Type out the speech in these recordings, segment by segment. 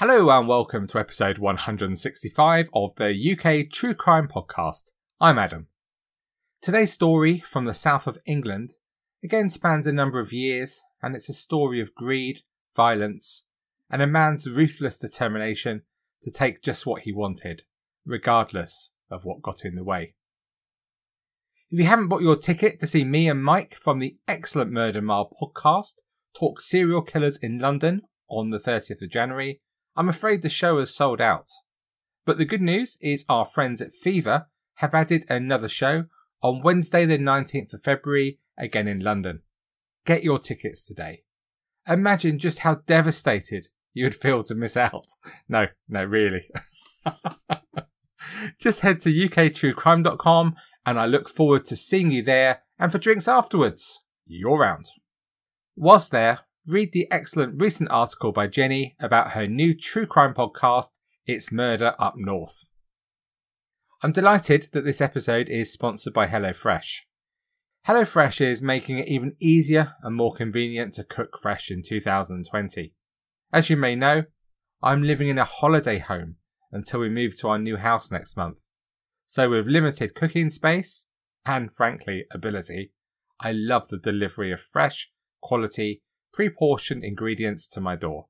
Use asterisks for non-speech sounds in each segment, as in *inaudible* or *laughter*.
Hello and welcome to episode 165 of the UK True Crime Podcast. I'm Adam. Today's story from the south of England again spans a number of years and it's a story of greed, violence, and a man's ruthless determination to take just what he wanted, regardless of what got in the way. If you haven't bought your ticket to see me and Mike from the excellent Murder Mile podcast talk serial killers in London on the 30th of January, I'm afraid the show has sold out. But the good news is our friends at Fever have added another show on Wednesday, the 19th of February, again in London. Get your tickets today. Imagine just how devastated you would feel to miss out. *laughs* No, no, really. *laughs* just head to uktruecrime.com and I look forward to seeing you there and for drinks afterwards. You're round. Whilst there, read the excellent recent article by Jenny about her new true crime podcast, It's Murder Up North. I'm delighted that this episode is sponsored by HelloFresh. HelloFresh is making it even easier and more convenient to cook fresh in 2020. As you may know, I'm living in a holiday home until we move to our new house next month. So, with limited cooking space and, frankly, ability, I love the delivery of fresh, quality, pre-portioned ingredients to my door.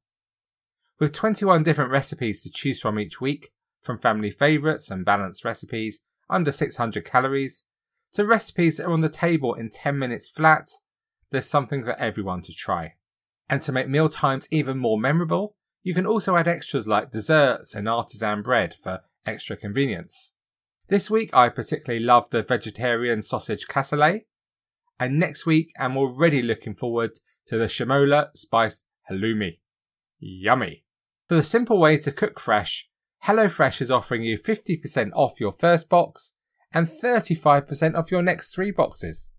With 21 different recipes to choose from each week, from family favourites and balanced recipes under 600 calories, to recipes that are on the table in 10 minutes flat, there's something for everyone to try. And to make meal times even more memorable, you can also add extras like desserts and artisan bread for extra convenience. This week I particularly love the vegetarian sausage cassoulet, and next week I'm already looking forward to the Chermoula spiced halloumi. Yummy. For the simple way to cook fresh, HelloFresh is offering you 50% off your first box and 35% off your next three boxes.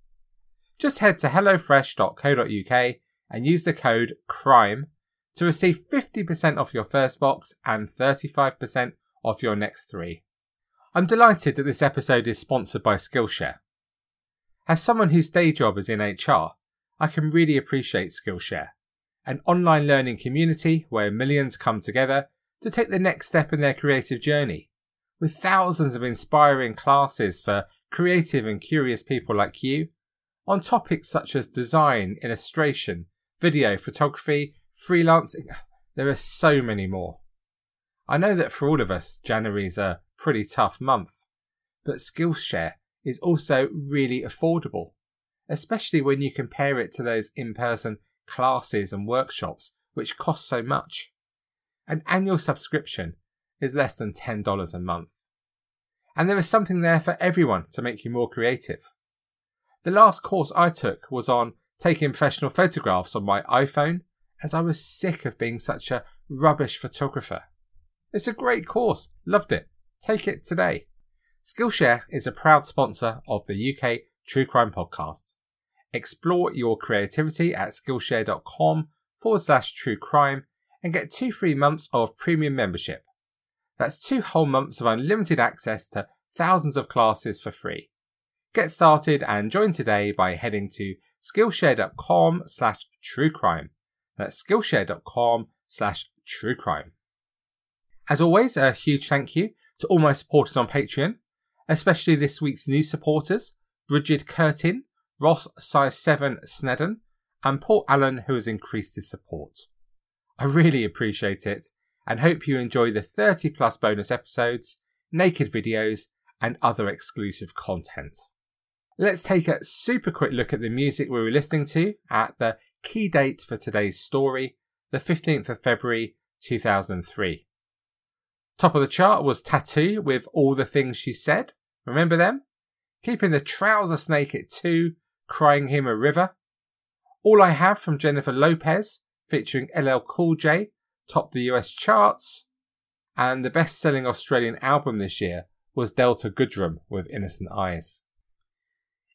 Just head to hellofresh.co.uk and use the code CRIME to receive 50% off your first box and 35% off your next three. I'm delighted that this episode is sponsored by Skillshare. As someone whose day job is in HR, I can really appreciate Skillshare, an online learning community where millions come together to take the next step in their creative journey. With thousands of inspiring classes for creative and curious people like you, on topics such as design, illustration, video, photography, freelancing, *sighs* there are so many more. I know that for all of us, January is a pretty tough month, but Skillshare is also really affordable especially when you compare it to those in person classes and workshops, which cost so much. An annual subscription is less than $10 a month. And there is something there for everyone to make you more creative. The last course I took was on taking professional photographs on my iPhone, as I was sick of being such a rubbish photographer. It's a great course, loved it. Take it today. Skillshare is a proud sponsor of the UK True Crime Podcast. Explore your creativity at Skillshare.com forward slash true crime and get two free months of premium membership. That's two whole months of unlimited access to thousands of classes for free. Get started and join today by heading to Skillshare.com slash true crime. That's Skillshare.com slash true crime. As always, a huge thank you to all my supporters on Patreon, especially this week's new supporters, Bridget Curtin, Ross Size 7 Snedden, and Paul Allen, who has increased his support. I really appreciate it and hope you enjoy the 30 plus bonus episodes, naked videos, and other exclusive content. Let's take a super quick look at the music we were listening to at the key date for today's story, the 15th of February 2003. Top of the chart was t.A.T.u. with All the Things She Said. Remember them? Keeping the trouser snake at 2 Crying Him a River. All I Have from Jennifer Lopez, featuring LL Cool J, topped the US charts. And the best selling Australian album this year was Delta Goodrem with Innocent Eyes.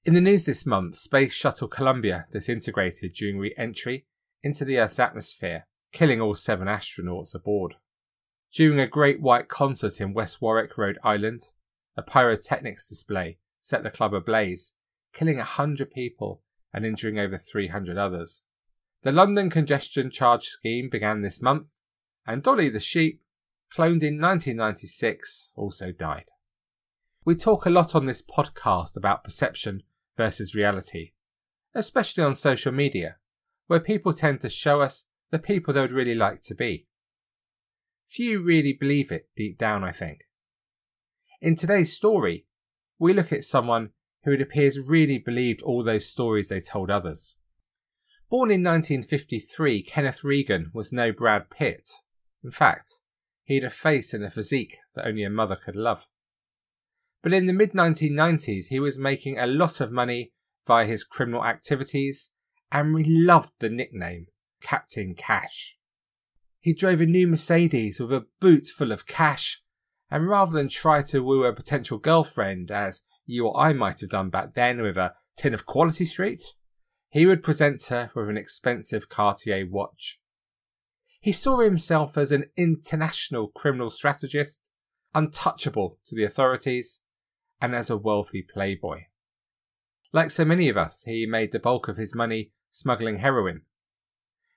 In the news this month, Space Shuttle Columbia disintegrated during re entry into the Earth's atmosphere, killing all seven astronauts aboard. During a great white concert in West Warwick, Rhode Island, a pyrotechnics display set the club ablaze, killing 100 people and injuring over 300 others. The London Congestion Charge Scheme began this month, and Dolly the sheep, cloned in 1996, also died. We talk a lot on this podcast about perception versus reality, especially on social media, where people tend to show us the people they would really like to be. Few really believe it deep down, I think. In today's story, we look at someone who it appears really believed all those stories they told others. Born in 1953, Kenneth Regan was no Brad Pitt. In fact, he had a face and a physique that only a mother could love. But in the mid 1990s, he was making a lot of money via his criminal activities, and we loved the nickname Captain Cash. He drove a new Mercedes with a boot full of cash, and rather than try to woo a potential girlfriend, as you or I might have done back then with a tin of Quality Street, he would present her with an expensive Cartier watch. He saw himself as an international criminal strategist, untouchable to the authorities, and as a wealthy playboy. Like so many of us, he made the bulk of his money smuggling heroin,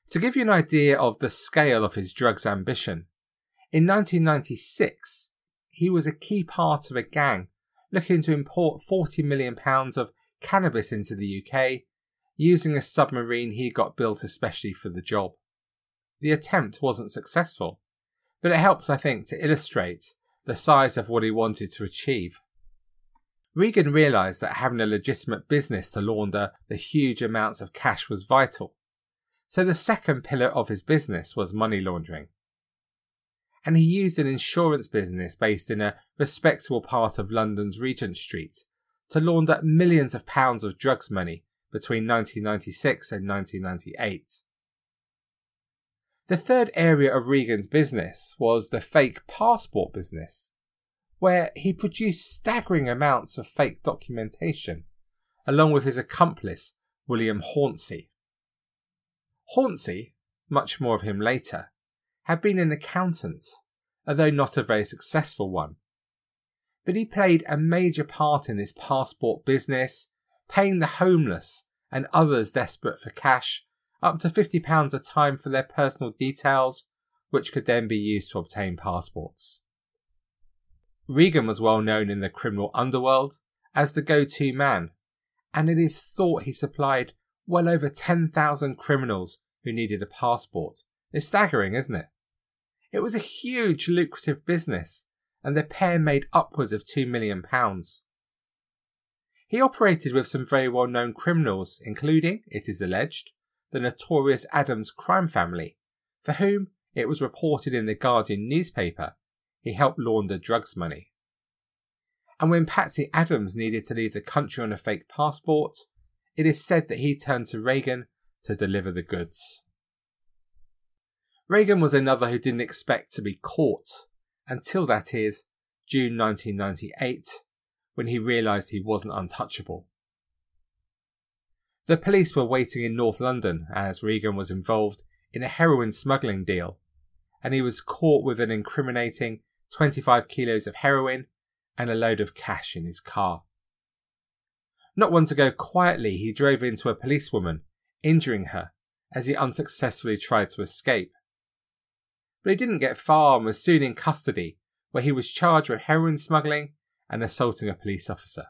to give you an idea of the scale of his drugs ambition, in 1996 he was a key part of a gang looking to import 40 million pounds of cannabis into the UK using a submarine he got built especially for the job. The attempt wasn't successful, but it helps, I think, to illustrate the size of what he wanted to achieve. Regan realised that having a legitimate business to launder the huge amounts of cash was vital, so the second pillar of his business was money laundering. And he used an insurance business based in a respectable part of London's Regent Street to launder millions of pounds of drugs money between 1996 and 1998. The third area of Regan's business was the fake passport business, where he produced staggering amounts of fake documentation, along with his accomplice, William Hornsey. Hornsey, much more of him later, had been an accountant, although not a very successful one. But he played a major part in this passport business, paying the homeless and others desperate for cash up to £50 a time for their personal details, which could then be used to obtain passports. Regan was well known in the criminal underworld as the go to man, and it is thought he supplied well over 10,000 criminals who needed a passport. It's staggering, isn't it? It was a huge lucrative business, and the pair made upwards of £2 million. He operated with some very well known criminals, including, it is alleged, the notorious Adams crime family, for whom, it was reported in the Guardian newspaper, he helped launder drugs money. And when Patsy Adams needed to leave the country on a fake passport, it is said that he turned to Regan to deliver the goods. Regan was another who didn't expect to be caught until that is June 1998, when he realised he wasn't untouchable. The police were waiting in North London as Regan was involved in a heroin smuggling deal, and he was caught with an incriminating 25 kilos of heroin and a load of cash in his car. Not one to go quietly, he drove into a policewoman, injuring her as he unsuccessfully tried to escape. But he didn't get far and was soon in custody, where he was charged with heroin smuggling and assaulting a police officer.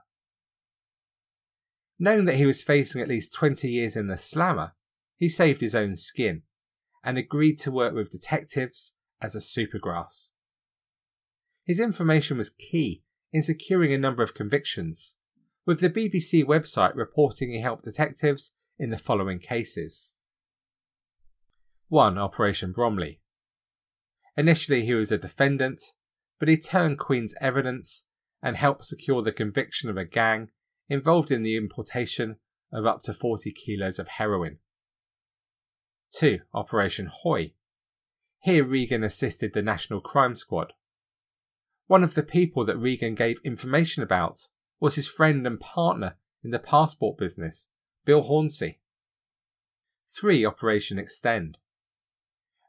Knowing that he was facing at least 20 years in the slammer, he saved his own skin and agreed to work with detectives as a supergrass. His information was key in securing a number of convictions, with the BBC website reporting he helped detectives in the following cases 1. Operation Bromley. Initially, he was a defendant, but he turned Queen's evidence and helped secure the conviction of a gang involved in the importation of up to 40 kilos of heroin. 2. Operation Hoy. Here, Regan assisted the National Crime Squad. One of the people that Regan gave information about was his friend and partner in the passport business, Bill Hornsey. 3. Operation Extend.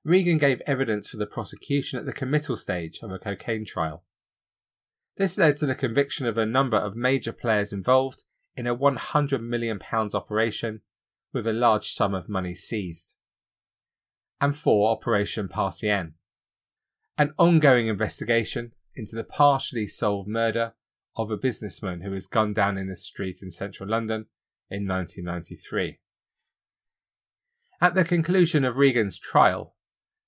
Regan gave evidence for the prosecution at the committal stage of a cocaine trial. This led to the conviction of a number of major players involved in a £100 million operation with a large sum of money seized. And 4. Operation Parcien. an ongoing investigation into the partially solved murder of a businessman who was gunned down in a street in central London in 1993. At the conclusion of Regan's trial,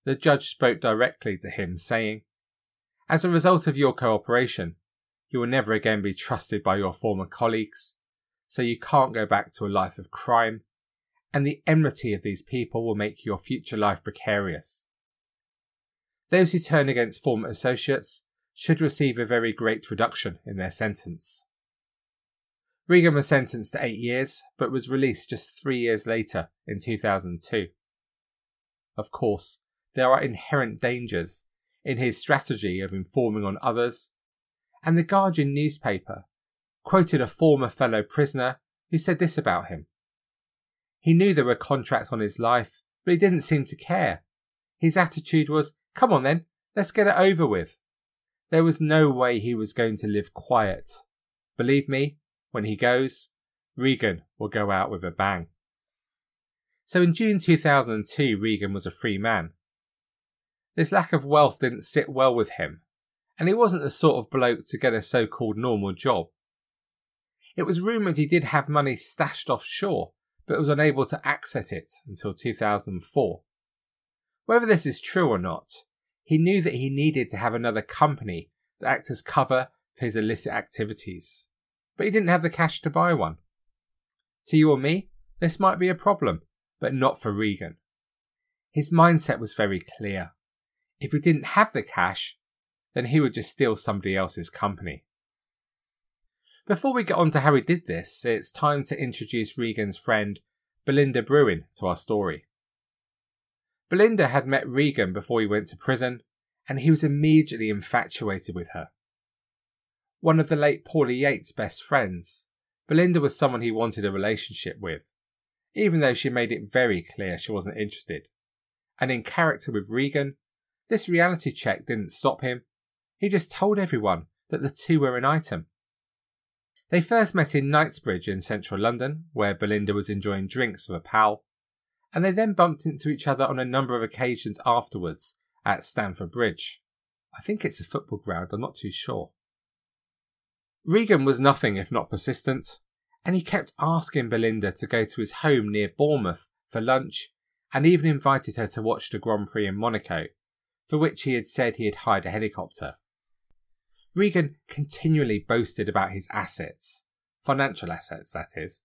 the judge spoke directly to him, saying, As a result of your cooperation, you will never again be trusted by your former colleagues, so you can't go back to a life of crime, and the enmity of these people will make your future life precarious. Those who turn against former associates should receive a very great reduction in their sentence. Regan was sentenced to eight years, but was released just three years later in 2002. Of course, there are inherent dangers in his strategy of informing on others, and the Guardian newspaper quoted a former fellow prisoner who said this about him. He knew there were contracts on his life, but he didn't seem to care. His attitude was, come on then, let's get it over with. There was no way he was going to live quiet. Believe me, when he goes, Regan will go out with a bang. So in June 2002, Regan was a free man. This lack of wealth didn't sit well with him, and he wasn't the sort of bloke to get a so called normal job. It was rumoured he did have money stashed offshore, but was unable to access it until 2004. Whether this is true or not, he knew that he needed to have another company to act as cover for his illicit activities, but he didn't have the cash to buy one. To you or me, this might be a problem, but not for Regan. His mindset was very clear. If he didn't have the cash, then he would just steal somebody else's company. Before we get on to how he did this, it's time to introduce Regan's friend, Belinda Bruin, to our story. Belinda had met Regan before he went to prison, and he was immediately infatuated with her. One of the late Paula Yates' best friends, Belinda was someone he wanted a relationship with, even though she made it very clear she wasn't interested. And in character with Regan, this reality check didn't stop him. He just told everyone that the two were an item. They first met in Knightsbridge in central London, where Belinda was enjoying drinks with a pal, and they then bumped into each other on a number of occasions afterwards at Stamford Bridge. I think it's a football ground, I'm not too sure. Regan was nothing if not persistent, and he kept asking Belinda to go to his home near Bournemouth for lunch and even invited her to watch the Grand Prix in Monaco, for which he had said he had hired a helicopter. Regan continually boasted about his assets, financial assets, that is,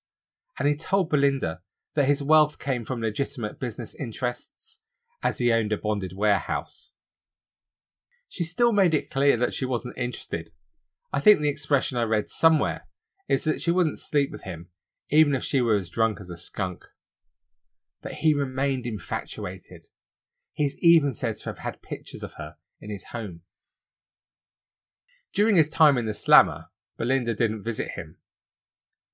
and he told Belinda that his wealth came from legitimate business interests, as he owned a bonded warehouse. She still made it clear that she wasn't interested. I think the expression I read somewhere is that she wouldn't sleep with him, even if she were as drunk as a skunk. But he remained infatuated. He's even said to have had pictures of her in his home. During his time in the slammer, Belinda didn't visit him.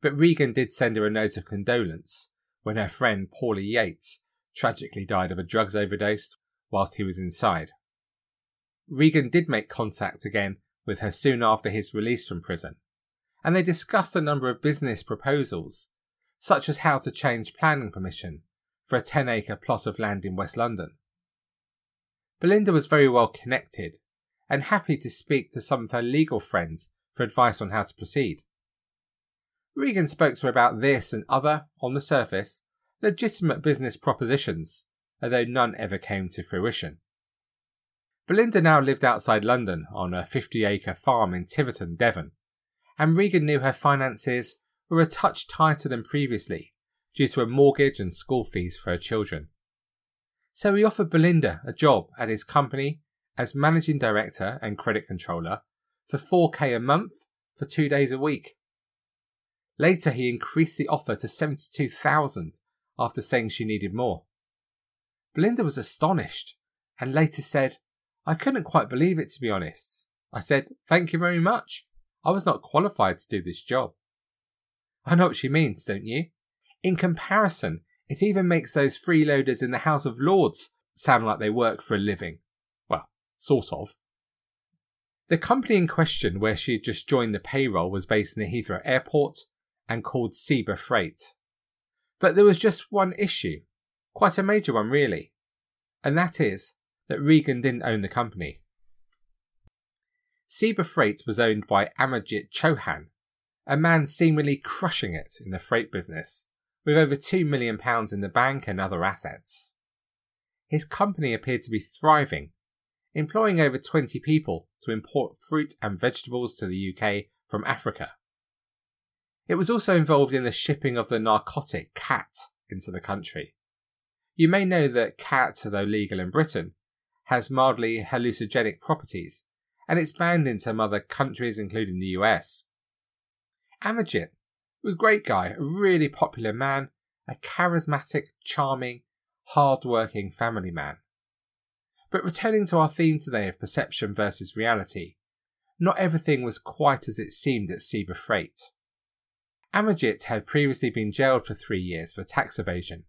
But Regan did send her a note of condolence when her friend Paula Yates tragically died of a drugs overdose whilst he was inside. Regan did make contact again with her soon after his release from prison, and they discussed a number of business proposals, such as how to change planning permission for a 10 acre plot of land in West London. Belinda was very well connected and happy to speak to some of her legal friends for advice on how to proceed. Regan spoke to her about this and other, on the surface, legitimate business propositions, although none ever came to fruition. Belinda now lived outside London on a 50 acre farm in Tiverton, Devon, and Regan knew her finances were a touch tighter than previously due to a mortgage and school fees for her children. So he offered Belinda a job at his company as managing director and credit controller for 4k a month for two days a week. Later, he increased the offer to 72,000 after saying she needed more. Belinda was astonished and later said, I couldn't quite believe it to be honest. I said, Thank you very much. I was not qualified to do this job. I know what she means, don't you? In comparison, it even makes those freeloaders in the House of Lords sound like they work for a living. Well, sort of. The company in question, where she had just joined the payroll, was based in the Heathrow Airport and called Seba Freight. But there was just one issue, quite a major one really, and that is that Regan didn't own the company. Seber Freight was owned by Amarjit Chohan, a man seemingly crushing it in the freight business, with over £2 million in the bank and other assets. His company appeared to be thriving, employing over 20 people to import fruit and vegetables to the UK from Africa. It was also involved in the shipping of the narcotic khat into the country. You may know that khat, though legal in Britain, has mildly hallucinogenic properties, and it's banned in some other countries, including the US. Amarjit was a great guy, a really popular man, a charismatic, charming, hard-working family man. But returning to our theme today of perception versus reality, not everything was quite as it seemed at Seber Freight. Amarjit had previously been jailed for three years for tax evasion.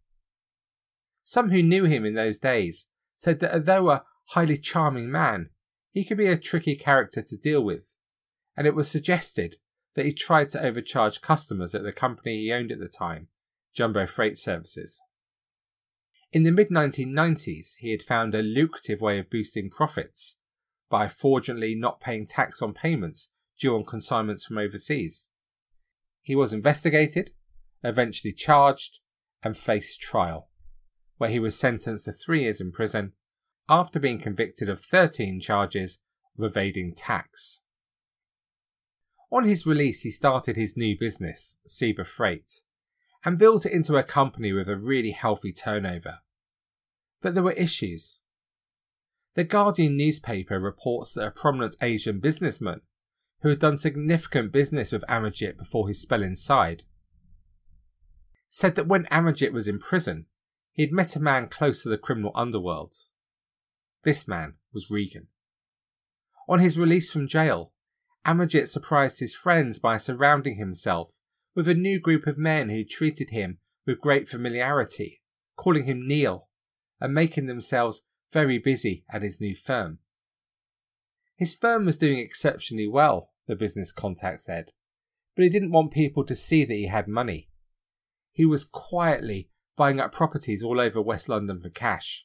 Some who knew him in those days said that although a highly charming man, he could be a tricky character to deal with, and it was suggested that he tried to overcharge customers at the company he owned at the time, Jumbo Freight Services. In the mid 1990s, he had found a lucrative way of boosting profits by fraudulently not paying tax on payments due on consignments from overseas. He was investigated, eventually charged, and faced trial, where he was sentenced to three years in prison after being convicted of 13 charges of evading tax. On his release, he started his new business, Seba Freight, and built it into a company with a really healthy turnover. But there were issues. The Guardian newspaper reports that a prominent Asian businessman who had done significant business with Amarjit before his spell inside, said that when Amarjit was in prison, he had met a man close to the criminal underworld. This man was Regan. On his release from jail, Amarjit surprised his friends by surrounding himself with a new group of men who treated him with great familiarity, calling him Neil, and making themselves very busy at his new firm. His firm was doing exceptionally well, the business contact said, but he didn't want people to see that he had money. He was quietly buying up properties all over West London for cash.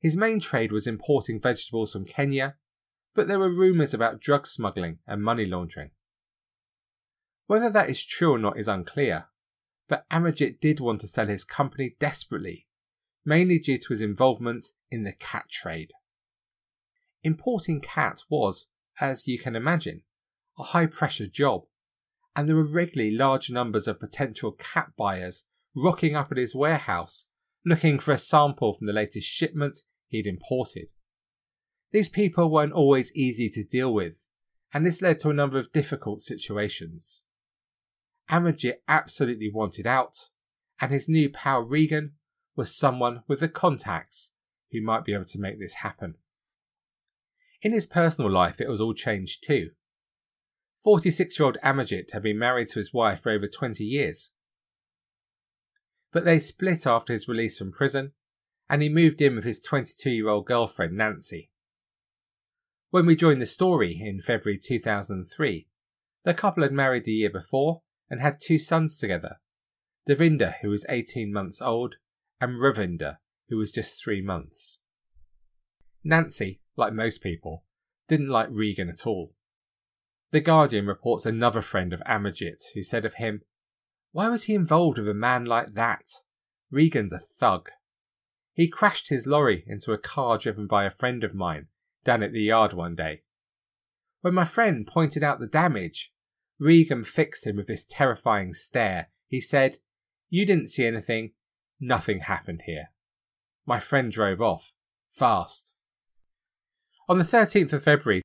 His main trade was importing vegetables from Kenya, but there were rumours about drug smuggling and money laundering. Whether that is true or not is unclear, but Amarjit did want to sell his company desperately, mainly due to his involvement in the khat trade. Importing khat was, as you can imagine, a high pressure job, and there were regularly large numbers of potential khat buyers rocking up at his warehouse looking for a sample from the latest shipment he'd imported. These people weren't always easy to deal with, and this led to a number of difficult situations. Amarjit absolutely wanted out, and his new pal Regan was someone with the contacts who might be able to make this happen. In his personal life, it was all changed too. 46 year old Amarjit had been married to his wife for over 20 years. But they split after his release from prison, and he moved in with his 22 year old girlfriend Nancy. When we joined the story in February 2003, the couple had married the year before and had two sons together Devinder, who was 18 months old, and Ravinder, who was just three months. Nancy, like most people, didn't like Regan at all. The Guardian reports another friend of Amarjit who said of him, Why was he involved with a man like that? Regan's a thug. He crashed his lorry into a car driven by a friend of mine down at the yard one day. When my friend pointed out the damage, Regan fixed him with this terrifying stare. He said, You didn't see anything. Nothing happened here. My friend drove off. Fast. On the 13th of February,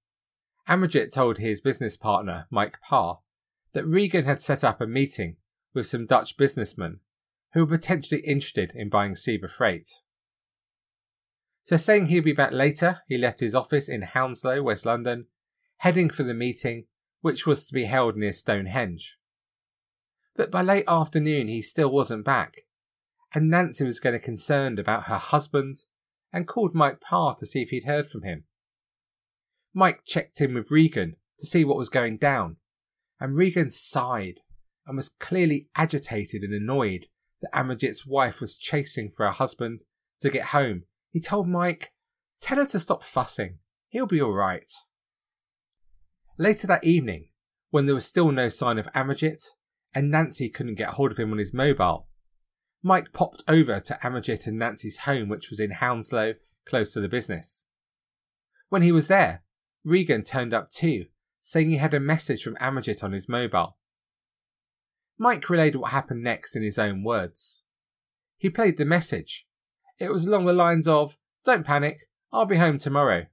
Amarjit told his business partner, Mike Parr, that Regan had set up a meeting with some Dutch businessmen who were potentially interested in buying Seba Freight. So, saying he'd be back later, he left his office in Hounslow, West London, heading for the meeting, which was to be held near Stonehenge. But by late afternoon, he still wasn't back, and Nancy was getting concerned about her husband and called Mike Parr to see if he'd heard from him. Mike checked in with Regan to see what was going down, and Regan sighed and was clearly agitated and annoyed that Amarjit's wife was chasing for her husband to get home he told Mike, Tell her to stop fussing. He'll be all right. Later that evening, when there was still no sign of Amarjit, and Nancy couldn't get hold of him on his mobile, Mike popped over to Amarjit and Nancy's home, which was in Hounslow, close to the business. When he was there, Regan turned up too, saying he had a message from Amarjit on his mobile. Mike relayed what happened next in his own words. He played the message. It was along the lines of, Don't panic, I'll be home tomorrow.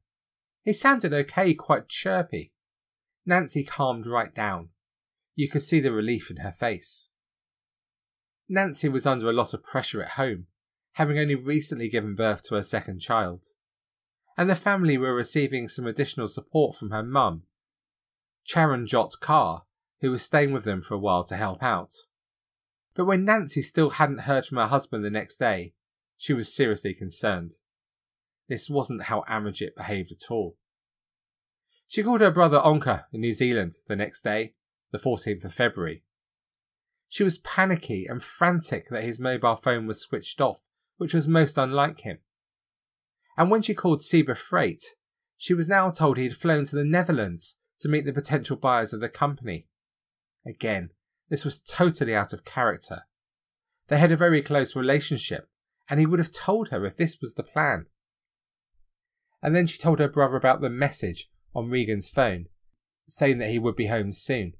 He sounded okay, quite chirpy. Nancy calmed right down. You could see the relief in her face. Nancy was under a lot of pressure at home, having only recently given birth to her second child. And the family were receiving some additional support from her mum, Charon Charanjot Kaur, who was staying with them for a while to help out. But when Nancy still hadn't heard from her husband the next day, she was seriously concerned. This wasn't how Amarjit behaved at all. She called her brother Onkar in New Zealand the next day, the 14th of February. She was panicky and frantic that his mobile phone was switched off, which was most unlike him. And when she called Seba Freight, she was now told he had flown to the Netherlands to meet the potential buyers of the company. Again, this was totally out of character. They had a very close relationship, and he would have told her if this was the plan. And then she told her brother about the message on Regan's phone, saying that he would be home soon.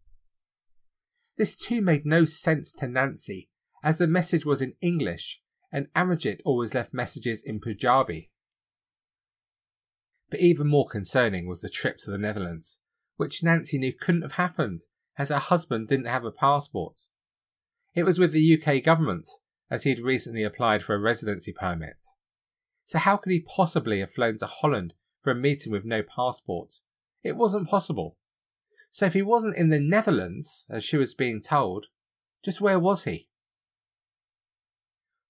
This too made no sense to Nancy, as the message was in English, and Amarjit always left messages in Punjabi. But even more concerning was the trip to the Netherlands, which Nancy knew couldn't have happened as her husband didn't have a passport. It was with the UK government, as he had recently applied for a residency permit. So how could he possibly have flown to Holland for a meeting with no passport? It wasn't possible. So if he wasn't in the Netherlands, as she was being told, just where was he?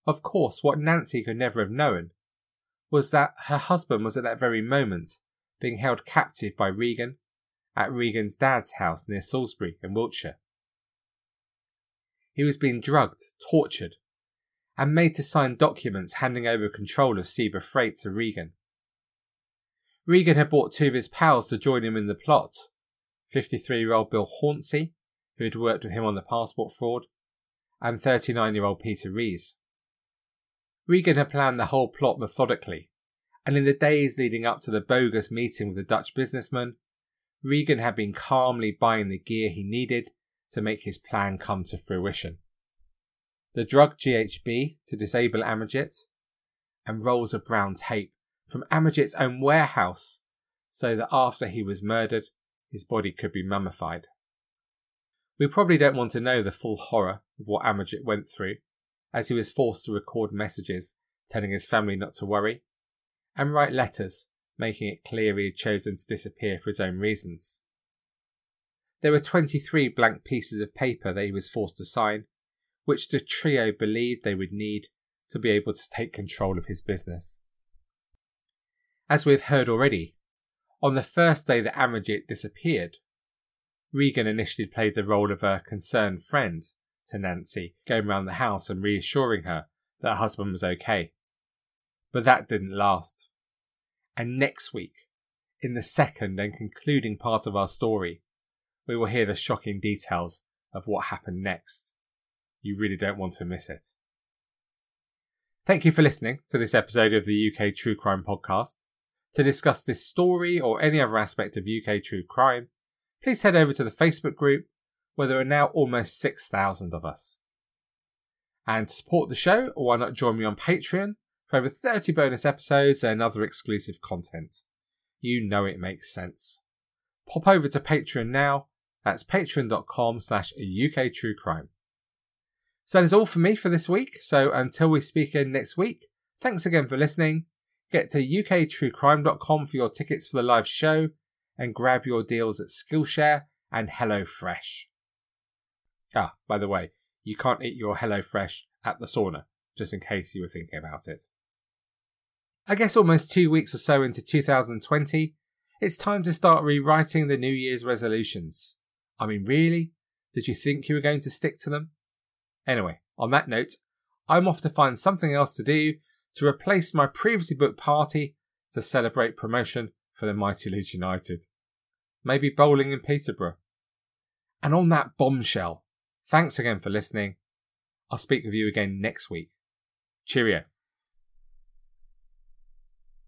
Of course, what Nancy could never have known was that her husband was at that very moment being held captive by Regan at Regan's dad's house near Salisbury in Wiltshire. He was being drugged, tortured, and made to sign documents handing over control of Seba Freight to Regan. Regan had brought two of his pals to join him in the plot 53 year old Bill Hornsey, who had worked with him on the passport fraud, and 39 year old Peter Rees. Regan had planned the whole plot methodically, and in the days leading up to the bogus meeting with the Dutch businessman, Regan had been calmly buying the gear he needed to make his plan come to fruition. The drug GHB to disable Amarjit, and rolls of brown tape from Amarjit's own warehouse so that after he was murdered, his body could be mummified. We probably don't want to know the full horror of what Amarjit went through, as he was forced to record messages telling his family not to worry, and write letters making it clear he had chosen to disappear for his own reasons. There were 23 blank pieces of paper that he was forced to sign, which the trio believed they would need to be able to take control of his business. As we've heard already, on the first day that Amarjit disappeared, Regan initially played the role of a concerned friend to Nancy, going round the house and reassuring her that her husband was okay. But that didn't last. And next week, in the second and concluding part of our story, we will hear the shocking details of what happened next. You really don't want to miss it. Thank you for listening to this episode of the UK True Crime Podcast. To discuss this story or any other aspect of UK true crime, please head over to the Facebook group where there are now almost 6,000 of us. And to support the show, why not join me on Patreon for over 30 bonus episodes and other exclusive content. You know it makes sense. Pop over to Patreon now. That's patreon.com slash UK True Crime. So that is all for me for this week. So until we speak again next week, thanks again for listening. Get to uktruecrime.com for your tickets for the live show and grab your deals at Skillshare and HelloFresh. Ah, by the way, you can't eat your HelloFresh at the sauna, just in case you were thinking about it. I guess almost two weeks or so into 2020, it's time to start rewriting the New Year's resolutions. I mean, really? Did you think you were going to stick to them? Anyway, on that note, I'm off to find something else to do to replace my previously booked party to celebrate promotion for the mighty Leeds United. maybe bowling in Peterborough. And on that bombshell, thanks again for listening. I'll speak with you again next week. Cheerio.